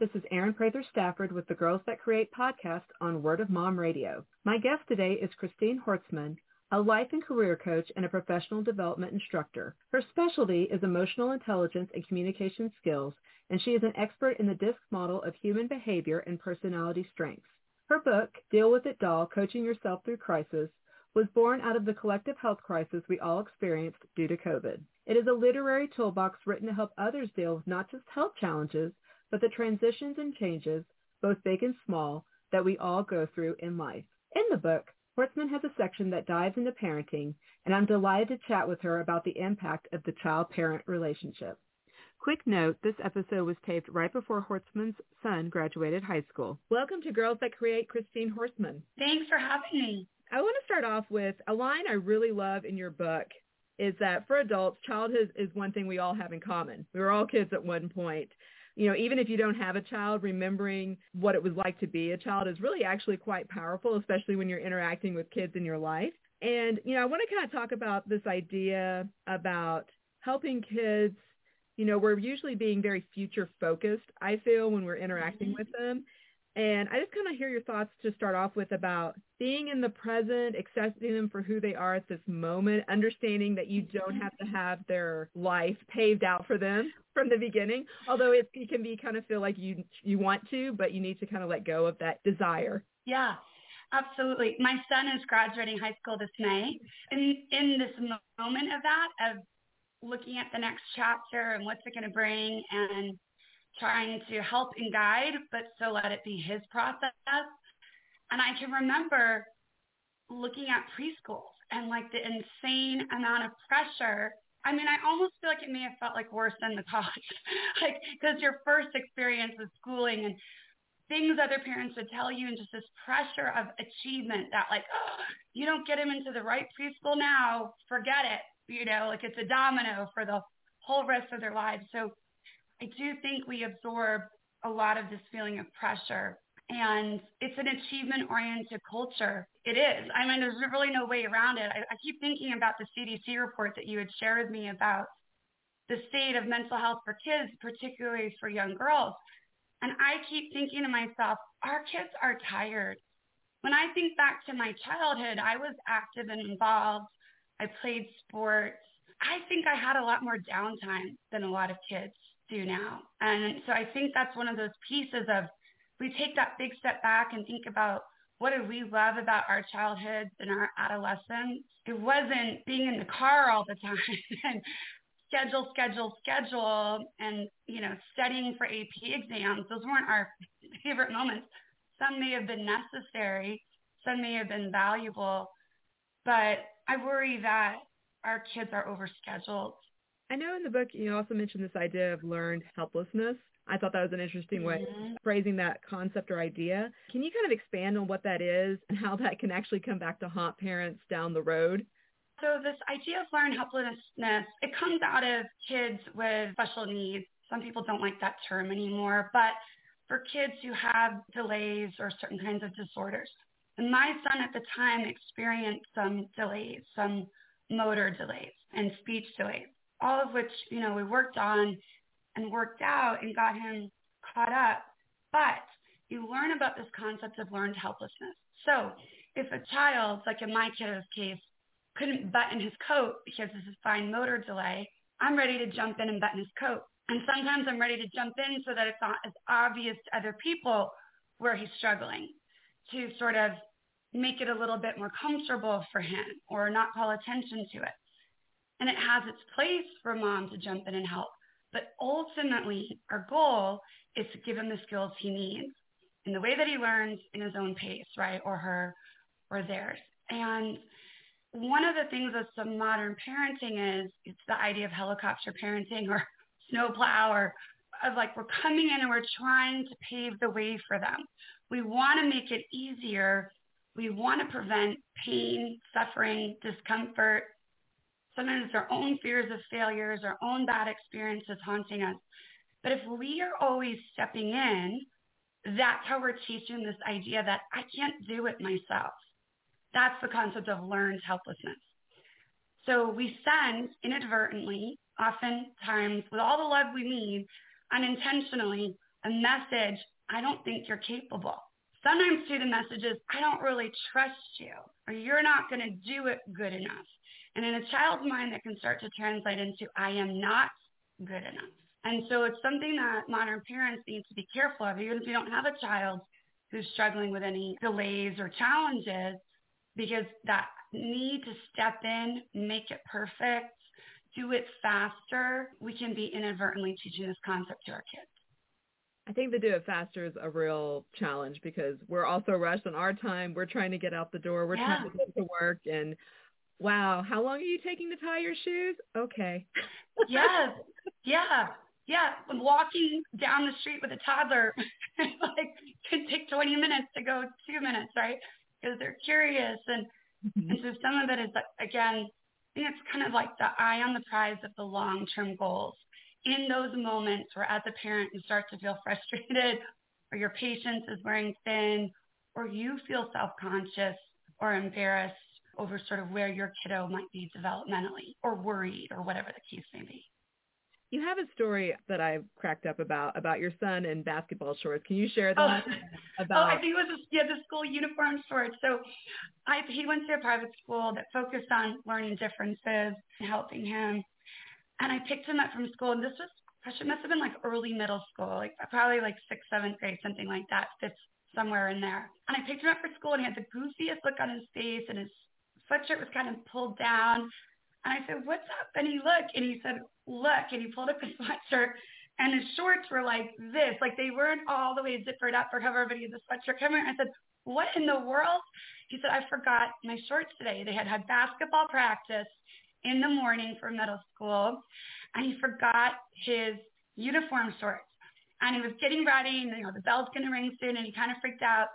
This is Erin Prather Stafford with the Girls That Create podcast on Word of Mom Radio. My guest today is Christine Horstman, a life and career coach and a professional development instructor. Her specialty is emotional intelligence and communication skills, and she is an expert in the DISC model of human behavior and personality strengths. Her book, Deal With It Doll, Coaching Yourself Through Crisis, was born out of the collective health crisis we all experienced due to COVID. It is a literary toolbox written to help others deal with not just health challenges, but the transitions and changes, both big and small, that we all go through in life. In the book, Horstman has a section that dives into parenting, and I'm delighted to chat with her about the impact of the child-parent relationship. Quick note, this episode was taped right before Horstman's son graduated high school. Welcome to Girls That Create, Christine Horstman. Thanks for having me. I want to start off with a line I really love in your book is that for adults, childhood is one thing we all have in common. We were all kids at one point you know, even if you don't have a child, remembering what it was like to be a child is really actually quite powerful, especially when you're interacting with kids in your life. And, you know, I want to kind of talk about this idea about helping kids. You know, we're usually being very future focused, I feel, when we're interacting mm-hmm. with them. And I just kind of hear your thoughts to start off with about being in the present, accepting them for who they are at this moment, understanding that you don't have to have their life paved out for them from the beginning. Although it, can be kind of feel like you you want to, but you need to kind of let go of that desire. Yeah, absolutely. My son is graduating high school this May. In in this moment of that, of looking at the next chapter and what's it going to bring and trying to help and guide, but still let it be his process. And I can remember looking at preschools and like the insane amount of pressure. I mean, I almost feel like it may have felt like worse than the college, like because your first experience is schooling and things other parents would tell you and just this pressure of achievement that like, oh, you don't get him into the right preschool now, forget it. You know, like it's a domino for the whole rest of their lives. So I do think we absorb a lot of this feeling of pressure and it's an achievement oriented culture. It is. I mean, there's really no way around it. I, I keep thinking about the CDC report that you had shared with me about the state of mental health for kids, particularly for young girls. And I keep thinking to myself, our kids are tired. When I think back to my childhood, I was active and involved. I played sports. I think I had a lot more downtime than a lot of kids do now. And so I think that's one of those pieces of we take that big step back and think about what did we love about our childhoods and our adolescence. It wasn't being in the car all the time and schedule, schedule, schedule and, you know, studying for AP exams. Those weren't our favorite moments. Some may have been necessary. Some may have been valuable. But I worry that our kids are overscheduled I know in the book you also mentioned this idea of learned helplessness. I thought that was an interesting way mm-hmm. of phrasing that concept or idea. Can you kind of expand on what that is and how that can actually come back to haunt parents down the road? So this idea of learned helplessness, it comes out of kids with special needs. Some people don't like that term anymore, but for kids who have delays or certain kinds of disorders. And my son at the time experienced some delays, some motor delays and speech delays all of which, you know, we worked on and worked out and got him caught up. But you learn about this concept of learned helplessness. So if a child, like in my kiddo's case, couldn't button his coat because this is fine motor delay, I'm ready to jump in and button his coat. And sometimes I'm ready to jump in so that it's not as obvious to other people where he's struggling to sort of make it a little bit more comfortable for him or not call attention to it and it has its place for mom to jump in and help. But ultimately, our goal is to give him the skills he needs in the way that he learns in his own pace, right? Or her or theirs. And one of the things with some modern parenting is it's the idea of helicopter parenting or snowplow or of like we're coming in and we're trying to pave the way for them. We want to make it easier we want to prevent pain, suffering, discomfort, sometimes our own fears of failures, our own bad experiences haunting us. But if we are always stepping in, that's how we're teaching this idea that I can't do it myself. That's the concept of learned helplessness. So we send inadvertently, oftentimes with all the love we need, unintentionally, a message, I don't think you're capable. Sometimes too the message is, I don't really trust you, or you're not going to do it good enough. And in a child's mind, that can start to translate into, I am not good enough. And so it's something that modern parents need to be careful of, even if you don't have a child who's struggling with any delays or challenges, because that need to step in, make it perfect, do it faster, we can be inadvertently teaching this concept to our kids. I think the do it faster is a real challenge because we're also rushed on our time. We're trying to get out the door. We're yeah. trying to get to work and wow, how long are you taking to tie your shoes? Okay. yes. Yeah. Yeah. Walking down the street with a toddler like can take 20 minutes to go two minutes, right? Because they're curious and mm-hmm. and so some of it is again, I think it's kind of like the eye on the prize of the long term goals. In those moments where as a parent you start to feel frustrated or your patience is wearing thin or you feel self conscious or embarrassed over sort of where your kiddo might be developmentally or worried or whatever the case may be. You have a story that I've cracked up about about your son in basketball shorts. Can you share that? Oh, about... oh I think it was a, yeah the school uniform shorts. So, I he went to a private school that focused on learning differences and helping him. And I picked him up from school, and this was gosh, it must have been like early middle school, like probably like sixth, seventh grade, something like that, fifth somewhere in there. And I picked him up for school, and he had the goofiest look on his face, and his sweatshirt was kind of pulled down. And I said, what's up? And he looked and he said, look. And he pulled up his sweatshirt and his shorts were like this. Like they weren't all the way zippered up cover, but he had the sweatshirt covering. I said, what in the world? He said, I forgot my shorts today. They had had basketball practice in the morning for middle school and he forgot his uniform shorts. And he was getting ready and, you know, the bell's to ring soon and he kind of freaked out.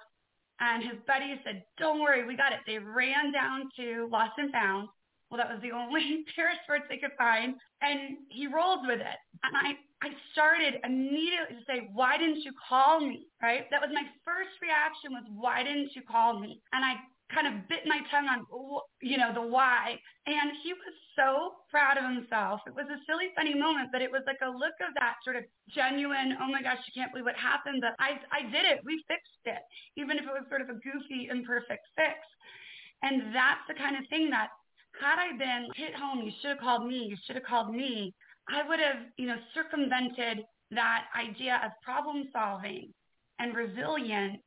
And his buddy said, don't worry, we got it. They ran down to Lost and Found. Well, that was the only pair of shorts they could find. And he rolled with it. And I, I started immediately to say, why didn't you call me? Right? That was my first reaction was, why didn't you call me? And I kind of bit my tongue on, you know, the why. And he was so proud of himself. It was a silly, funny moment, but it was like a look of that sort of genuine, oh my gosh, you can't believe what happened. But I, I did it. We fixed it, even if it was sort of a goofy, imperfect fix. And that's the kind of thing that had I been hit home, you should have called me, you should have called me, I would have, you know, circumvented that idea of problem solving and resilience,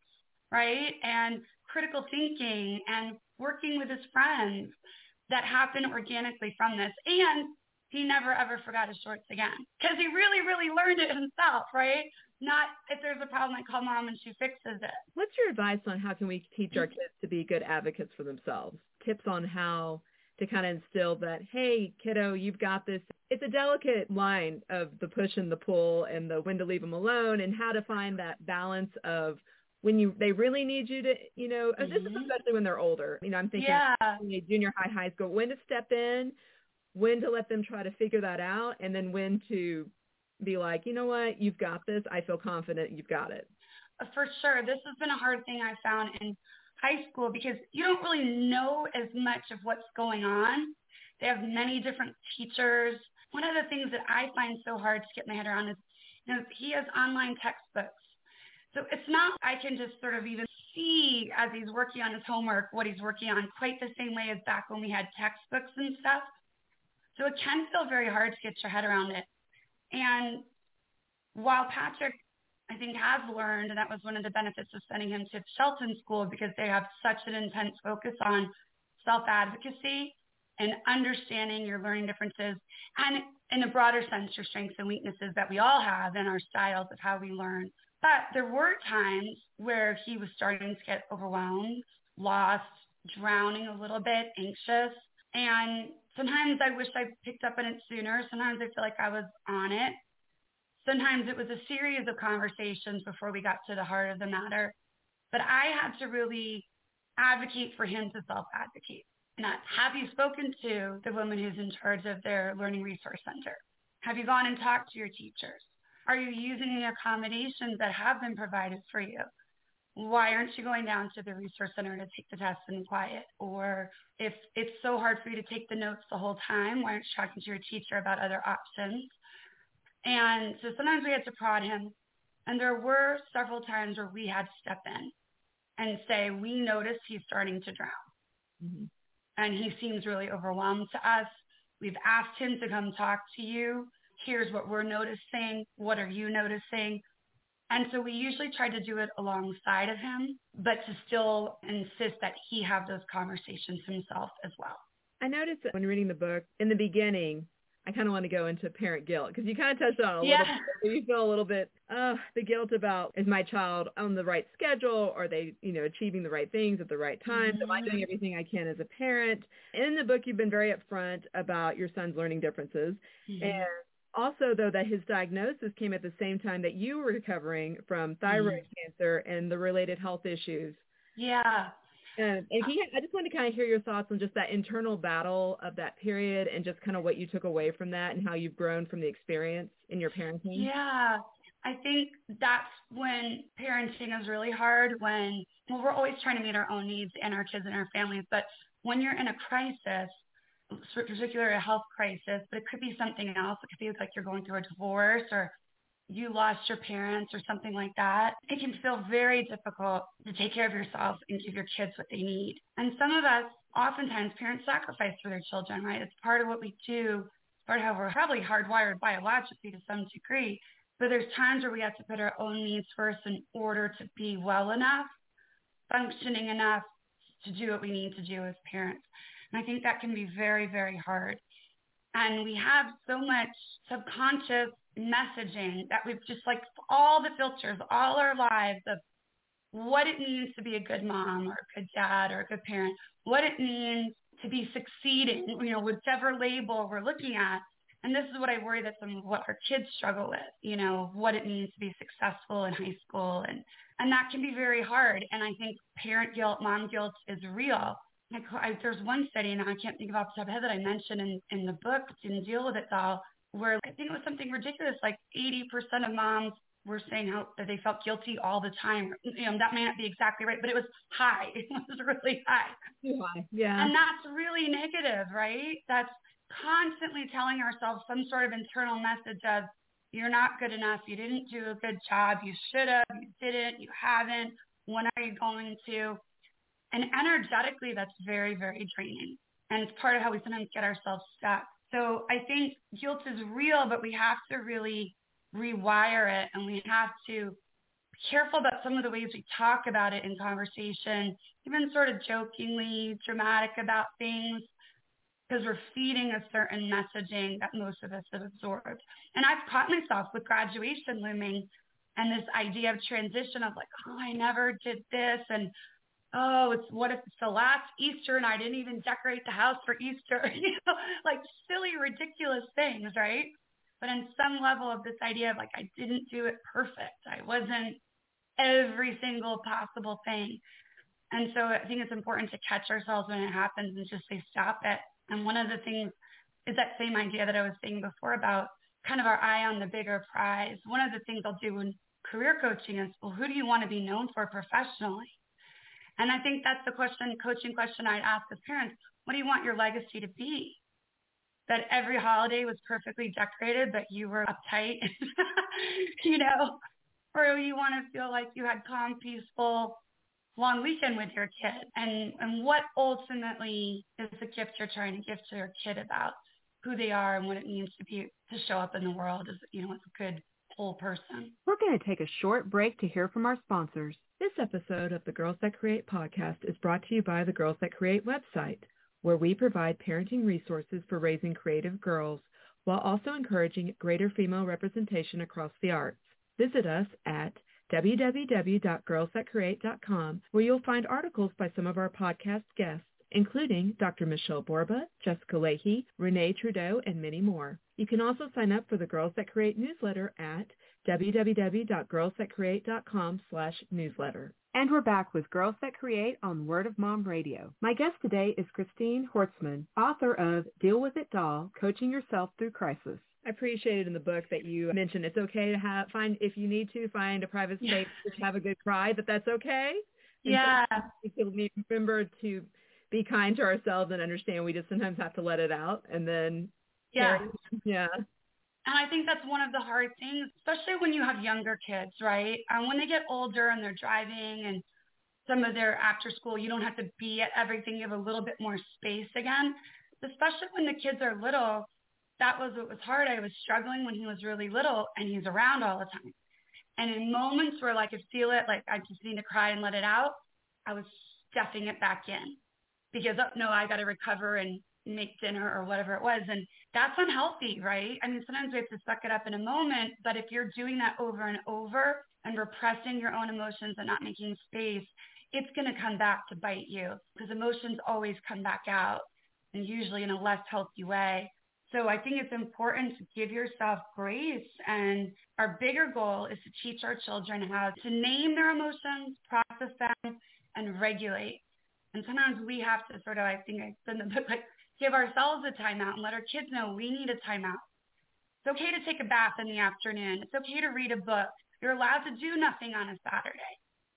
right? And critical thinking and working with his friends that happened organically from this. And he never ever forgot his shorts again because he really, really learned it himself, right? Not if there's a problem, I call mom and she fixes it. What's your advice on how can we teach our mm-hmm. kids to be good advocates for themselves? Tips on how to kind of instill that, hey, kiddo, you've got this. It's a delicate line of the push and the pull and the when to leave them alone and how to find that balance of when you they really need you to you know mm-hmm. this is mm-hmm. especially when they're older. You know i'm thinking yeah. junior high high school when to step in when to let them try to figure that out and then when to be like you know what? You've got this. I feel confident you've got it. Uh, for sure. This has been a hard thing i found in high school because you don't really know as much of what's going on. They have many different teachers. One of the things that i find so hard to get my head around is you know he has online textbooks so it's not I can just sort of even see as he's working on his homework what he's working on quite the same way as back when we had textbooks and stuff. So it can feel very hard to get your head around it. And while Patrick, I think, has learned, and that was one of the benefits of sending him to Shelton School because they have such an intense focus on self-advocacy and understanding your learning differences and in a broader sense, your strengths and weaknesses that we all have and our styles of how we learn. But there were times where he was starting to get overwhelmed, lost, drowning a little bit, anxious. And sometimes I wish I picked up on it sooner. Sometimes I feel like I was on it. Sometimes it was a series of conversations before we got to the heart of the matter. But I had to really advocate for him to self-advocate. Not have you spoken to the woman who's in charge of their learning resource center? Have you gone and talked to your teachers? Are you using the accommodations that have been provided for you? Why aren't you going down to the resource center to take the test in quiet? Or if it's so hard for you to take the notes the whole time, why aren't you talking to your teacher about other options? And so sometimes we had to prod him. And there were several times where we had to step in and say, we notice he's starting to drown. Mm-hmm. And he seems really overwhelmed to us. We've asked him to come talk to you. Here's what we're noticing. What are you noticing? And so we usually try to do it alongside of him, but to still insist that he have those conversations himself as well. I noticed that when reading the book, in the beginning, I kind of want to go into parent guilt because you kind of touched on a yeah. little bit. You feel a little bit, uh, the guilt about is my child on the right schedule? Are they, you know, achieving the right things at the right time? Mm-hmm. Am I doing mm-hmm. everything I can as a parent? In the book, you've been very upfront about your son's learning differences. Mm-hmm. And also, though, that his diagnosis came at the same time that you were recovering from thyroid mm-hmm. cancer and the related health issues. Yeah. And, and he, I just wanted to kind of hear your thoughts on just that internal battle of that period and just kind of what you took away from that and how you've grown from the experience in your parenting. Yeah. I think that's when parenting is really hard when, well, we're always trying to meet our own needs and our kids and our families. But when you're in a crisis, particularly a health crisis, but it could be something else. It could be like you're going through a divorce or you lost your parents or something like that, it can feel very difficult to take care of yourself and give your kids what they need. And some of us, oftentimes, parents sacrifice for their children, right? It's part of what we do, part of how we're probably hardwired biologically to some degree. But there's times where we have to put our own needs first in order to be well enough, functioning enough to do what we need to do as parents. And I think that can be very, very hard. And we have so much subconscious messaging that we've just like all the filters, all our lives of what it means to be a good mom or a good dad or a good parent, what it means to be succeeding, you know, whichever label we're looking at. And this is what I worry that some of what our kids struggle with, you know, what it means to be successful in high school. And, and that can be very hard. And I think parent guilt, mom guilt is real. Like I, there's one study, and I can't think of off the top of my head that I mentioned in, in the book, didn't Deal With It Doll, where I think it was something ridiculous, like 80% of moms were saying how that they felt guilty all the time. You know, that may not be exactly right, but it was high. It was really high. Too high. Yeah. And that's really negative, right? That's constantly telling ourselves some sort of internal message of you're not good enough, you didn't do a good job, you should have, you didn't, you haven't, when are you going to? And energetically that's very, very draining. And it's part of how we sometimes get ourselves stuck. So I think guilt is real, but we have to really rewire it and we have to be careful about some of the ways we talk about it in conversation, even sort of jokingly dramatic about things because we're feeding a certain messaging that most of us have absorbed. And I've caught myself with graduation looming and this idea of transition of like, oh, I never did this and oh, it's what if it's the last Easter and I didn't even decorate the house for Easter? you know, like silly, ridiculous things, right? But in some level of this idea of like I didn't do it perfect. I wasn't every single possible thing. And so I think it's important to catch ourselves when it happens and just say, stop it. And one of the things is that same idea that I was saying before about kind of our eye on the bigger prize. One of the things I'll do in career coaching is, well, who do you want to be known for professionally? And I think that's the question, coaching question I'd ask as parents. What do you want your legacy to be? That every holiday was perfectly decorated, but you were uptight, you know? Or you want to feel like you had calm, peaceful, long weekend with your kid? And, and what ultimately is the gift you're trying to give to your kid about who they are and what it means to be, to show up in the world as, you know, as a good whole person. We're going to take a short break to hear from our sponsors. This episode of the Girls That Create podcast is brought to you by the Girls That Create website, where we provide parenting resources for raising creative girls while also encouraging greater female representation across the arts. Visit us at www.girlsthatcreate.com, where you'll find articles by some of our podcast guests, including Dr. Michelle Borba, Jessica Lahey, Renee Trudeau, and many more. You can also sign up for the Girls That Create newsletter at www.girlsthatcreate.com slash newsletter. And we're back with Girls That Create on Word of Mom Radio. My guest today is Christine Horstman, author of Deal With It Doll, Coaching Yourself Through Crisis. I appreciated in the book that you mentioned it's okay to have find if you need to find a private space to have a good cry, that that's okay. Yeah. So we remember to be kind to ourselves and understand we just sometimes have to let it out and then yeah yeah and I think that's one of the hard things, especially when you have younger kids, right? And when they get older and they're driving and some of their after school, you don't have to be at everything. You have a little bit more space again. Especially when the kids are little, that was what was hard. I was struggling when he was really little and he's around all the time. And in moments where like I feel it, like I just need to cry and let it out, I was stuffing it back in because oh, no, I got to recover and make dinner or whatever it was. And that's unhealthy, right? I mean, sometimes we have to suck it up in a moment, but if you're doing that over and over and repressing your own emotions and not making space, it's going to come back to bite you because emotions always come back out and usually in a less healthy way. So I think it's important to give yourself grace and our bigger goal is to teach our children how to name their emotions, process them, and regulate. And sometimes we have to sort of, I think I said in the book, like give ourselves a timeout and let our kids know we need a timeout. It's okay to take a bath in the afternoon. It's okay to read a book. You're allowed to do nothing on a Saturday.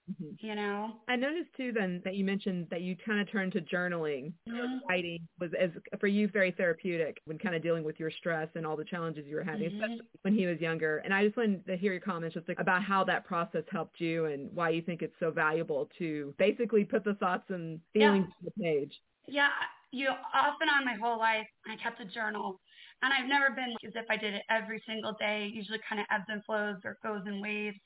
Mm-hmm. You know, I noticed too then that you mentioned that you kind of turned to journaling. Mm-hmm. Writing was as for you very therapeutic when kind of dealing with your stress and all the challenges you were having, mm-hmm. especially when he was younger. And I just wanted to hear your comments just like about how that process helped you and why you think it's so valuable to basically put the thoughts and feelings yeah. to the page. Yeah, you know, off and on my whole life, I kept a journal. And I've never been as if I did it every single day. Usually kind of ebbs and flows or goes in waves.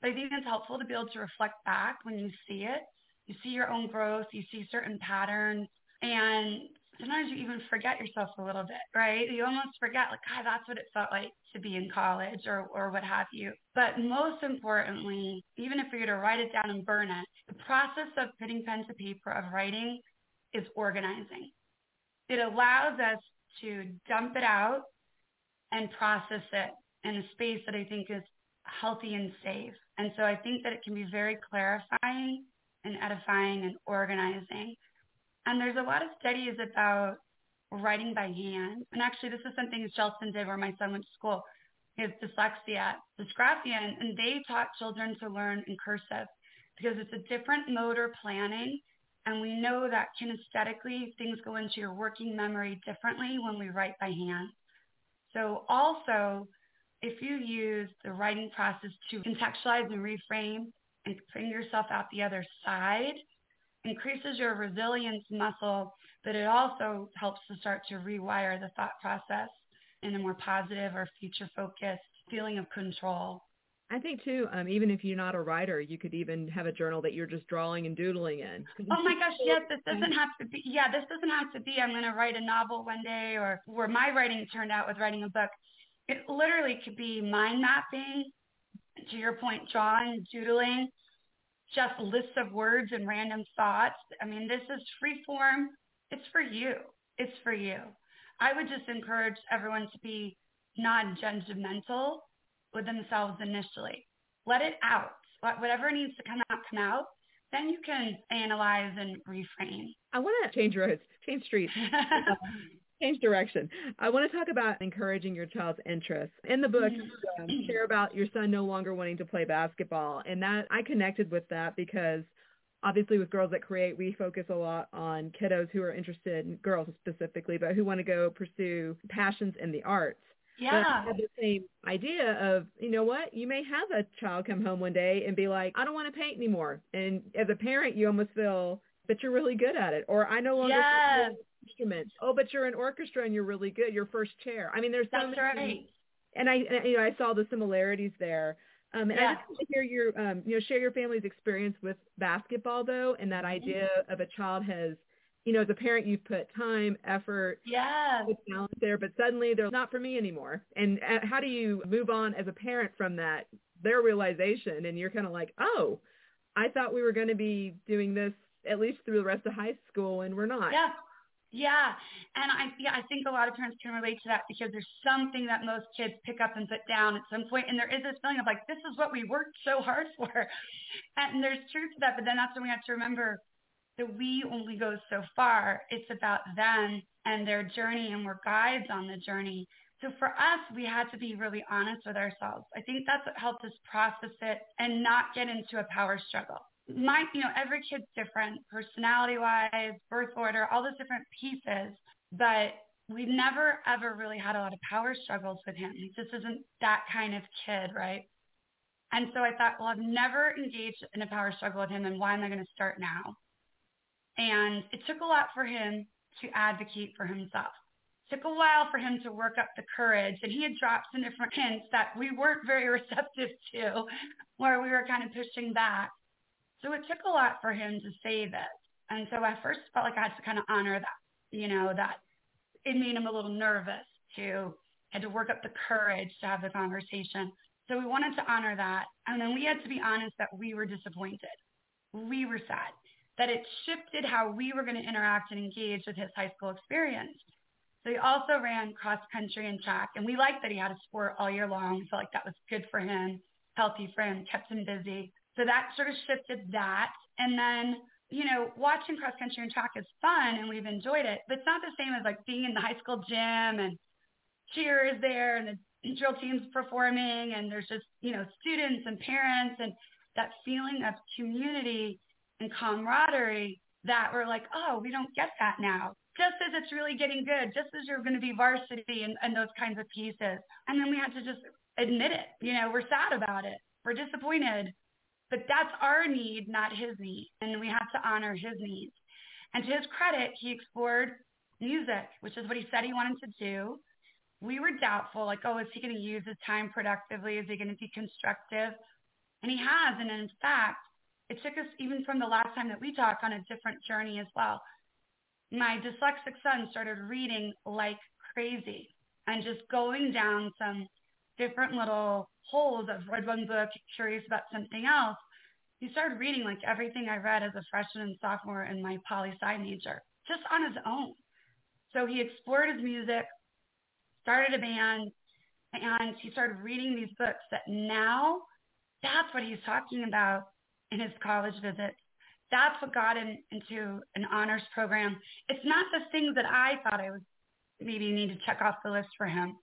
But I think it's helpful to be able to reflect back when you see it. You see your own growth. You see certain patterns. And sometimes you even forget yourself a little bit, right? You almost forget, like, God, that's what it felt like to be in college or, or what have you. But most importantly, even if you're to write it down and burn it, the process of putting pen to paper, of writing, is organizing. It allows us to dump it out and process it in a space that I think is healthy and safe. And so I think that it can be very clarifying and edifying and organizing. And there's a lot of studies about writing by hand. And actually, this is something Shelton did where my son went to school. He has dyslexia, dysgraphia, and, they taught children to learn in cursive because it's a different motor planning and we know that kinesthetically, things go into your working memory differently when we write by hand. So also, if you use the writing process to contextualize and reframe and bring yourself out the other side, increases your resilience muscle, but it also helps to start to rewire the thought process in a more positive or future focused feeling of control. I think too, um, even if you're not a writer, you could even have a journal that you're just drawing and doodling in. Oh my gosh, yes, this doesn't have to be, yeah, this doesn't have to be, I'm going to write a novel one day or where my writing turned out with writing a book. It literally could be mind mapping, to your point, drawing, doodling, just lists of words and random thoughts. I mean, this is free form. It's for you. It's for you. I would just encourage everyone to be non-judgmental with themselves initially. Let it out. Whatever needs to come out, come out. Then you can analyze and reframe. I want to change roads, change streets. change direction. I want to talk about encouraging your child's interests. In the book, um, share about your son no longer wanting to play basketball, and that I connected with that because obviously with Girls That Create, we focus a lot on kiddos who are interested, girls specifically, but who want to go pursue passions in the arts. Yeah. Have the same idea of, you know what, you may have a child come home one day and be like, I don't want to paint anymore. And as a parent, you almost feel that you're really good at it. Or I no longer yes. instruments. Oh, but you're an orchestra and you're really good. Your first chair. I mean, there's so That's many. Right. And I, you know, I saw the similarities there. Um, and yeah. I just want to hear your, um, you know, share your family's experience with basketball though, and that mm-hmm. idea of a child has you know, as a parent, you've put time, effort, yeah, talent there, but suddenly they're not for me anymore. And uh, how do you move on as a parent from that, their realization? And you're kind of like, oh, I thought we were going to be doing this at least through the rest of high school, and we're not. Yeah. Yeah. And I yeah, I think a lot of parents can relate to that because there's something that most kids pick up and put down at some point and there is this feeling of like this is what we worked so hard for. And there's truth to that, but then that's when we have to remember that we only go so far. It's about them and their journey and we're guides on the journey. So for us, we had to be really honest with ourselves. I think that's what helped us process it and not get into a power struggle my, you know, every kid's different, personality wise, birth order, all those different pieces. But we've never ever really had a lot of power struggles with him. He just isn't that kind of kid, right? And so I thought, well, I've never engaged in a power struggle with him, and why am I going to start now? And it took a lot for him to advocate for himself. It took a while for him to work up the courage, and he had dropped some different hints that we weren't very receptive to, where we were kind of pushing back. So it took a lot for him to say this. And so I first felt like I had to kind of honor that, you know, that it made him a little nervous to, had to work up the courage to have the conversation. So we wanted to honor that. And then we had to be honest that we were disappointed. We were sad that it shifted how we were going to interact and engage with his high school experience. So he also ran cross country and track, and we liked that he had a sport all year long. We felt like that was good for him, healthy for him, kept him busy. So that sort of shifted that. And then, you know, watching cross country and track is fun and we've enjoyed it, but it's not the same as like being in the high school gym and cheer is there and the drill team's performing and there's just, you know, students and parents and that feeling of community and camaraderie that we're like, oh, we don't get that now. Just as it's really getting good, just as you're going to be varsity and, and those kinds of pieces. And then we had to just admit it. You know, we're sad about it. We're disappointed. But that's our need, not his need. And we have to honor his needs. And to his credit, he explored music, which is what he said he wanted to do. We were doubtful, like, oh, is he going to use his time productively? Is he going to be constructive? And he has. And in fact, it took us even from the last time that we talked on a different journey as well. My dyslexic son started reading like crazy and just going down some different little holes. I've read one book, curious about something else. He started reading like everything I read as a freshman and sophomore in my poli sci major, just on his own. So he explored his music, started a band, and he started reading these books that now that's what he's talking about in his college visits. That's what got him into an honors program. It's not the things that I thought I would maybe need to check off the list for him.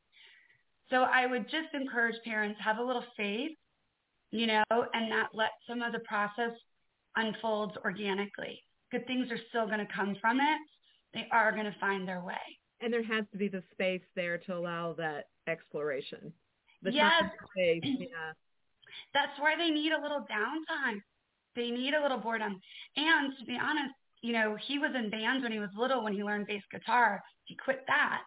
So I would just encourage parents have a little faith, you know, and not let some of the process unfold organically. Good things are still going to come from it. They are going to find their way. And there has to be the space there to allow that exploration. The yes. Space, yeah. That's why they need a little downtime. They need a little boredom. And to be honest, you know, he was in bands when he was little when he learned bass guitar. He quit that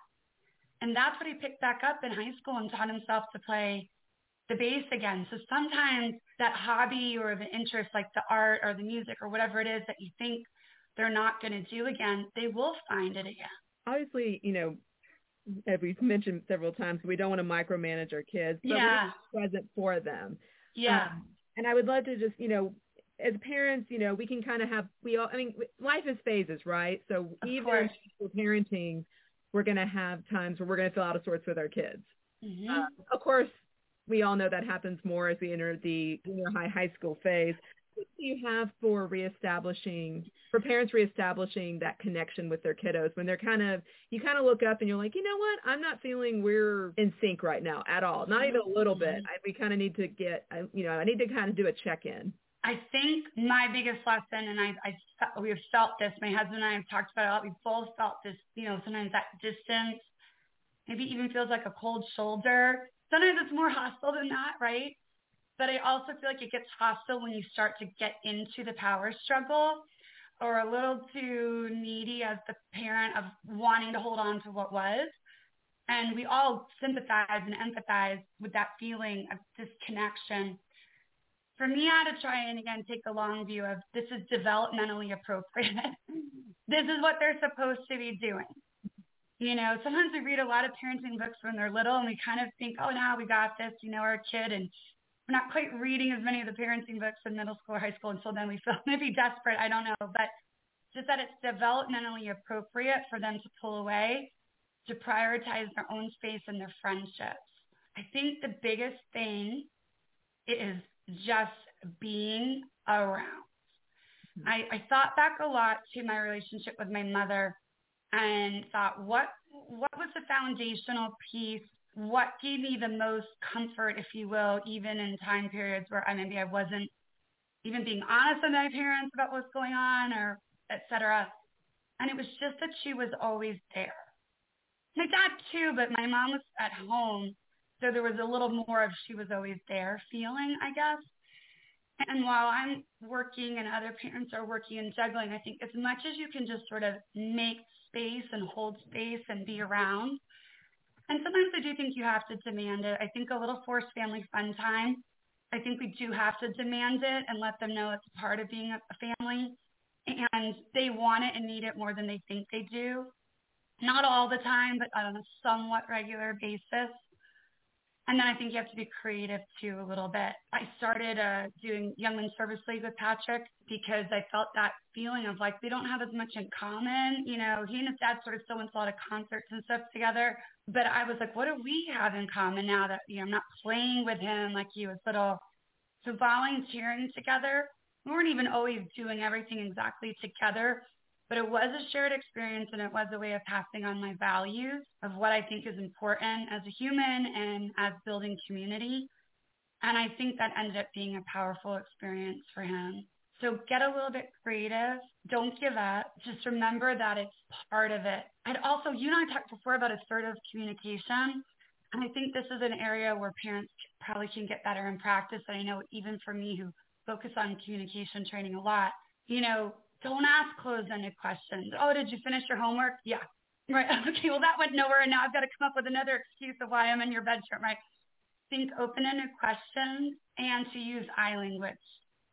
and that's what he picked back up in high school and taught himself to play the bass again. So sometimes that hobby or the interest, like the art or the music or whatever it is that you think they're not going to do again, they will find it again. Obviously, you know, as we've mentioned several times, we don't want to micromanage our kids, but yeah. we're present for them. Yeah. Um, and I would love to just, you know, as parents, you know, we can kind of have, we all, I mean, life is phases, right? So of even course. parenting, we're going to have times where we're going to feel out of sorts with our kids. Mm-hmm. Uh, of course, we all know that happens more as we enter the junior high, high school phase. What do you have for reestablishing, for parents reestablishing that connection with their kiddos when they're kind of, you kind of look up and you're like, you know what, I'm not feeling we're in sync right now at all, not even a little bit. Mm-hmm. I, we kind of need to get, I, you know, I need to kind of do a check-in. I think my biggest lesson, and I, I we have felt this. My husband and I have talked about it a lot. We've both felt this. You know, sometimes that distance, maybe even feels like a cold shoulder. Sometimes it's more hostile than that, right? But I also feel like it gets hostile when you start to get into the power struggle, or a little too needy as the parent of wanting to hold on to what was. And we all sympathize and empathize with that feeling of disconnection for me, I had to try and again take the long view of this is developmentally appropriate. this is what they're supposed to be doing. You know, sometimes we read a lot of parenting books when they're little and we kind of think, oh, now we got this, you know, our kid. And we're not quite reading as many of the parenting books in middle school or high school until then we feel maybe desperate. I don't know. But just that it's developmentally appropriate for them to pull away to prioritize their own space and their friendships. I think the biggest thing is just being around. Mm-hmm. I, I thought back a lot to my relationship with my mother and thought what what was the foundational piece what gave me the most comfort, if you will, even in time periods where I maybe I wasn't even being honest with my parents about what's going on or etc. And it was just that she was always there. My dad too, but my mom was at home, so there was a little more of she was always there feeling, I guess. And while I'm working and other parents are working and juggling, I think as much as you can just sort of make space and hold space and be around, and sometimes I do think you have to demand it. I think a little forced family fun time. I think we do have to demand it and let them know it's part of being a family. And they want it and need it more than they think they do. Not all the time, but on a somewhat regular basis. And then I think you have to be creative too a little bit. I started uh, doing Young Men's Service League with Patrick because I felt that feeling of like we don't have as much in common. You know, he and his dad sort of still went to a lot of concerts and stuff together. But I was like, what do we have in common now that you know I'm not playing with him like he was little? So volunteering together. We weren't even always doing everything exactly together, but it was a shared experience and it was a way of passing on my values of what I think is important as a human and as building community. And I think that ended up being a powerful experience for him. So get a little bit creative. Don't give up. Just remember that it's part of it. And also, you and I talked before about assertive communication. And I think this is an area where parents probably can get better in practice. And I know even for me who focus on communication training a lot, you know, don't ask closed-ended questions. Oh, did you finish your homework? Yeah. Right. Okay. Well, that went nowhere. And now I've got to come up with another excuse of why I'm in your bedroom. Right. Think open-ended questions and to use I language.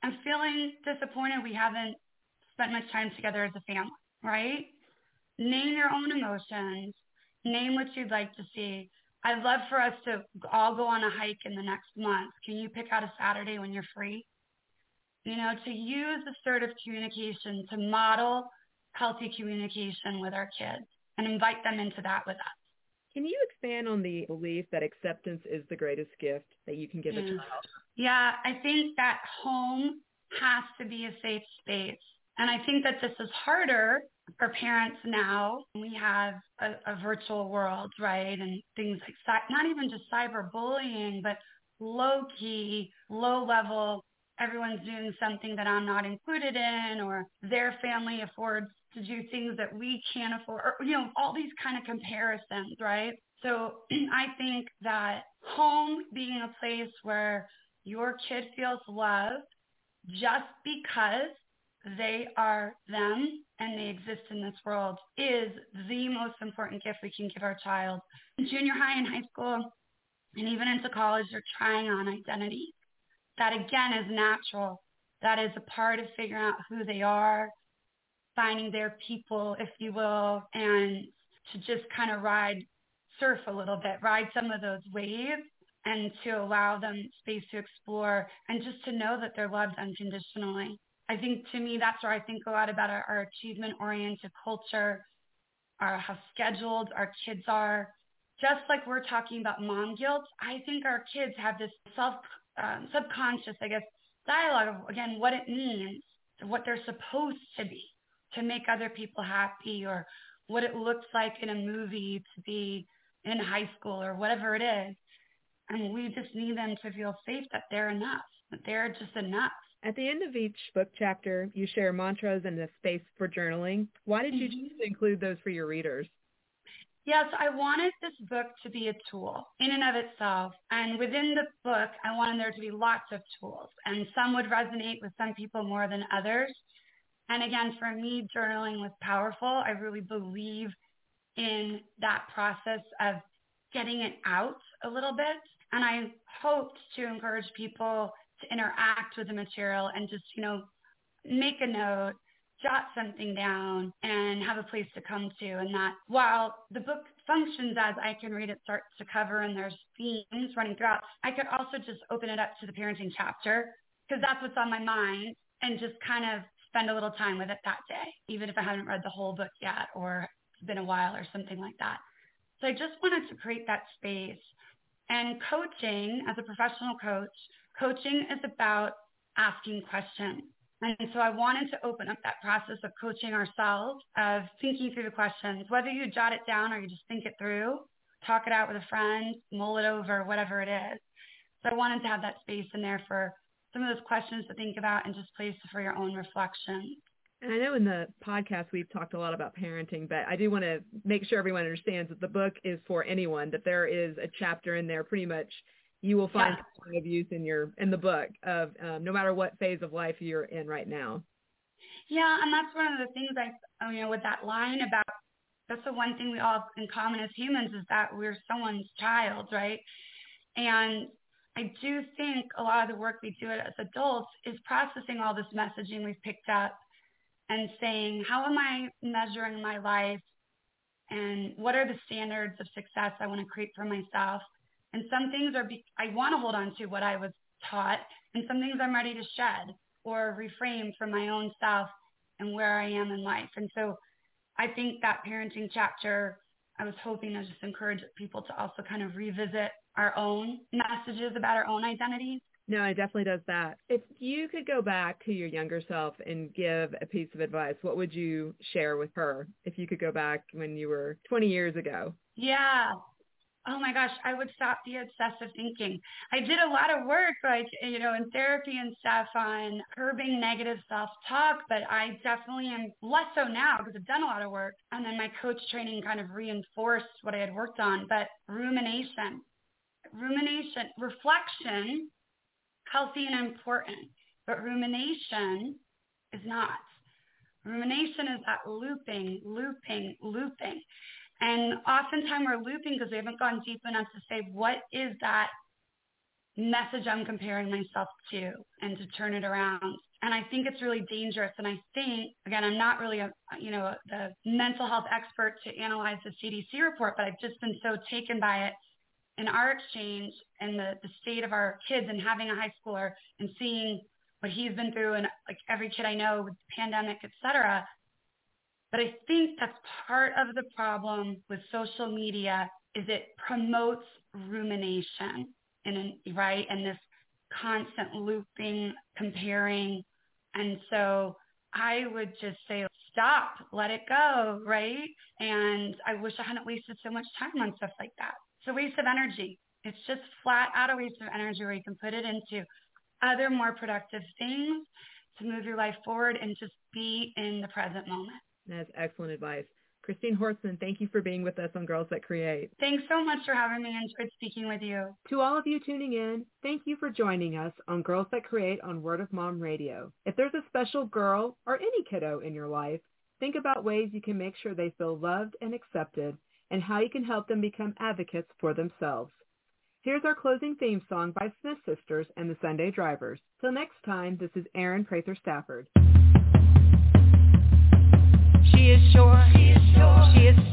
I'm feeling disappointed we haven't spent much time together as a family. Right. Name your own emotions. Name what you'd like to see. I'd love for us to all go on a hike in the next month. Can you pick out a Saturday when you're free? You know, to use assertive communication to model healthy communication with our kids and invite them into that with us. Can you expand on the belief that acceptance is the greatest gift that you can give a mm. child? Yeah, I think that home has to be a safe space. And I think that this is harder for parents now. We have a, a virtual world, right? And things like, not even just cyberbullying, but low key, low level everyone's doing something that I'm not included in or their family affords to do things that we can't afford or, you know, all these kind of comparisons, right? So I think that home being a place where your kid feels loved just because they are them and they exist in this world is the most important gift we can give our child. Junior high and high school and even into college, they're trying on identity that again is natural. That is a part of figuring out who they are, finding their people, if you will, and to just kind of ride, surf a little bit, ride some of those waves and to allow them space to explore and just to know that they're loved unconditionally. I think to me, that's where I think a lot about our, our achievement-oriented culture, our, how scheduled our kids are. Just like we're talking about mom guilt, I think our kids have this self um, subconscious, I guess, dialogue of, again, what it means, what they're supposed to be to make other people happy or what it looks like in a movie to be in high school or whatever it is. And we just need them to feel safe that they're enough, that they're just enough. At the end of each book chapter, you share mantras and a space for journaling. Why did you mm-hmm. choose to include those for your readers? Yes, I wanted this book to be a tool in and of itself. And within the book, I wanted there to be lots of tools. And some would resonate with some people more than others. And again, for me, journaling was powerful. I really believe in that process of getting it out a little bit. And I hoped to encourage people to interact with the material and just, you know, make a note, jot something down and have a place to come to. And that while the book functions as I can read it start to cover and there's themes running throughout, I could also just open it up to the parenting chapter because that's what's on my mind and just kind of spend a little time with it that day, even if I haven't read the whole book yet or it's been a while or something like that. So I just wanted to create that space. And coaching, as a professional coach, coaching is about asking questions. And so I wanted to open up that process of coaching ourselves, of thinking through the questions, whether you jot it down or you just think it through, talk it out with a friend, mull it over, whatever it is. So I wanted to have that space in there for some of those questions to think about and just place for your own reflection. And I know in the podcast we've talked a lot about parenting, but I do want to make sure everyone understands that the book is for anyone, that there is a chapter in there pretty much you will find yeah. of use in your in the book of um, no matter what phase of life you're in right now. Yeah, and that's one of the things I you know with that line about that's the one thing we all have in common as humans is that we're someone's child, right? And I do think a lot of the work we do as adults is processing all this messaging we've picked up and saying, how am I measuring my life? And what are the standards of success I want to create for myself? And some things are, be- I want to hold on to what I was taught, and some things I'm ready to shed or reframe from my own self and where I am in life. And so I think that parenting chapter, I was hoping to just encourage people to also kind of revisit our own messages about our own identities. No, it definitely does that. If you could go back to your younger self and give a piece of advice, what would you share with her if you could go back when you were 20 years ago? Yeah oh my gosh, I would stop the obsessive thinking. I did a lot of work, like, you know, in therapy and stuff on curbing negative self-talk, but I definitely am less so now because I've done a lot of work. And then my coach training kind of reinforced what I had worked on, but rumination, rumination, reflection, healthy and important, but rumination is not. Rumination is that looping, looping, looping. And oftentimes we're looping because we haven't gone deep enough to say, what is that message I'm comparing myself to and to turn it around. And I think it's really dangerous. And I think, again, I'm not really a, you know, the mental health expert to analyze the CDC report, but I've just been so taken by it in our exchange and the, the state of our kids and having a high schooler and seeing what he's been through and like every kid I know with the pandemic, et cetera, but I think that's part of the problem with social media is it promotes rumination right and this constant looping, comparing. And so I would just say, stop, let it go, right? And I wish I hadn't wasted so much time on stuff like that. It's a waste of energy. It's just flat out a waste of energy where you can put it into other more productive things to move your life forward and just be in the present moment. That's excellent advice. Christine Horstman, thank you for being with us on Girls That Create. Thanks so much for having me. I enjoyed speaking with you. To all of you tuning in, thank you for joining us on Girls That Create on Word of Mom Radio. If there's a special girl or any kiddo in your life, think about ways you can make sure they feel loved and accepted and how you can help them become advocates for themselves. Here's our closing theme song by Smith Sisters and the Sunday Drivers. Till next time, this is Erin Prather Stafford. Sure. She is strong. She is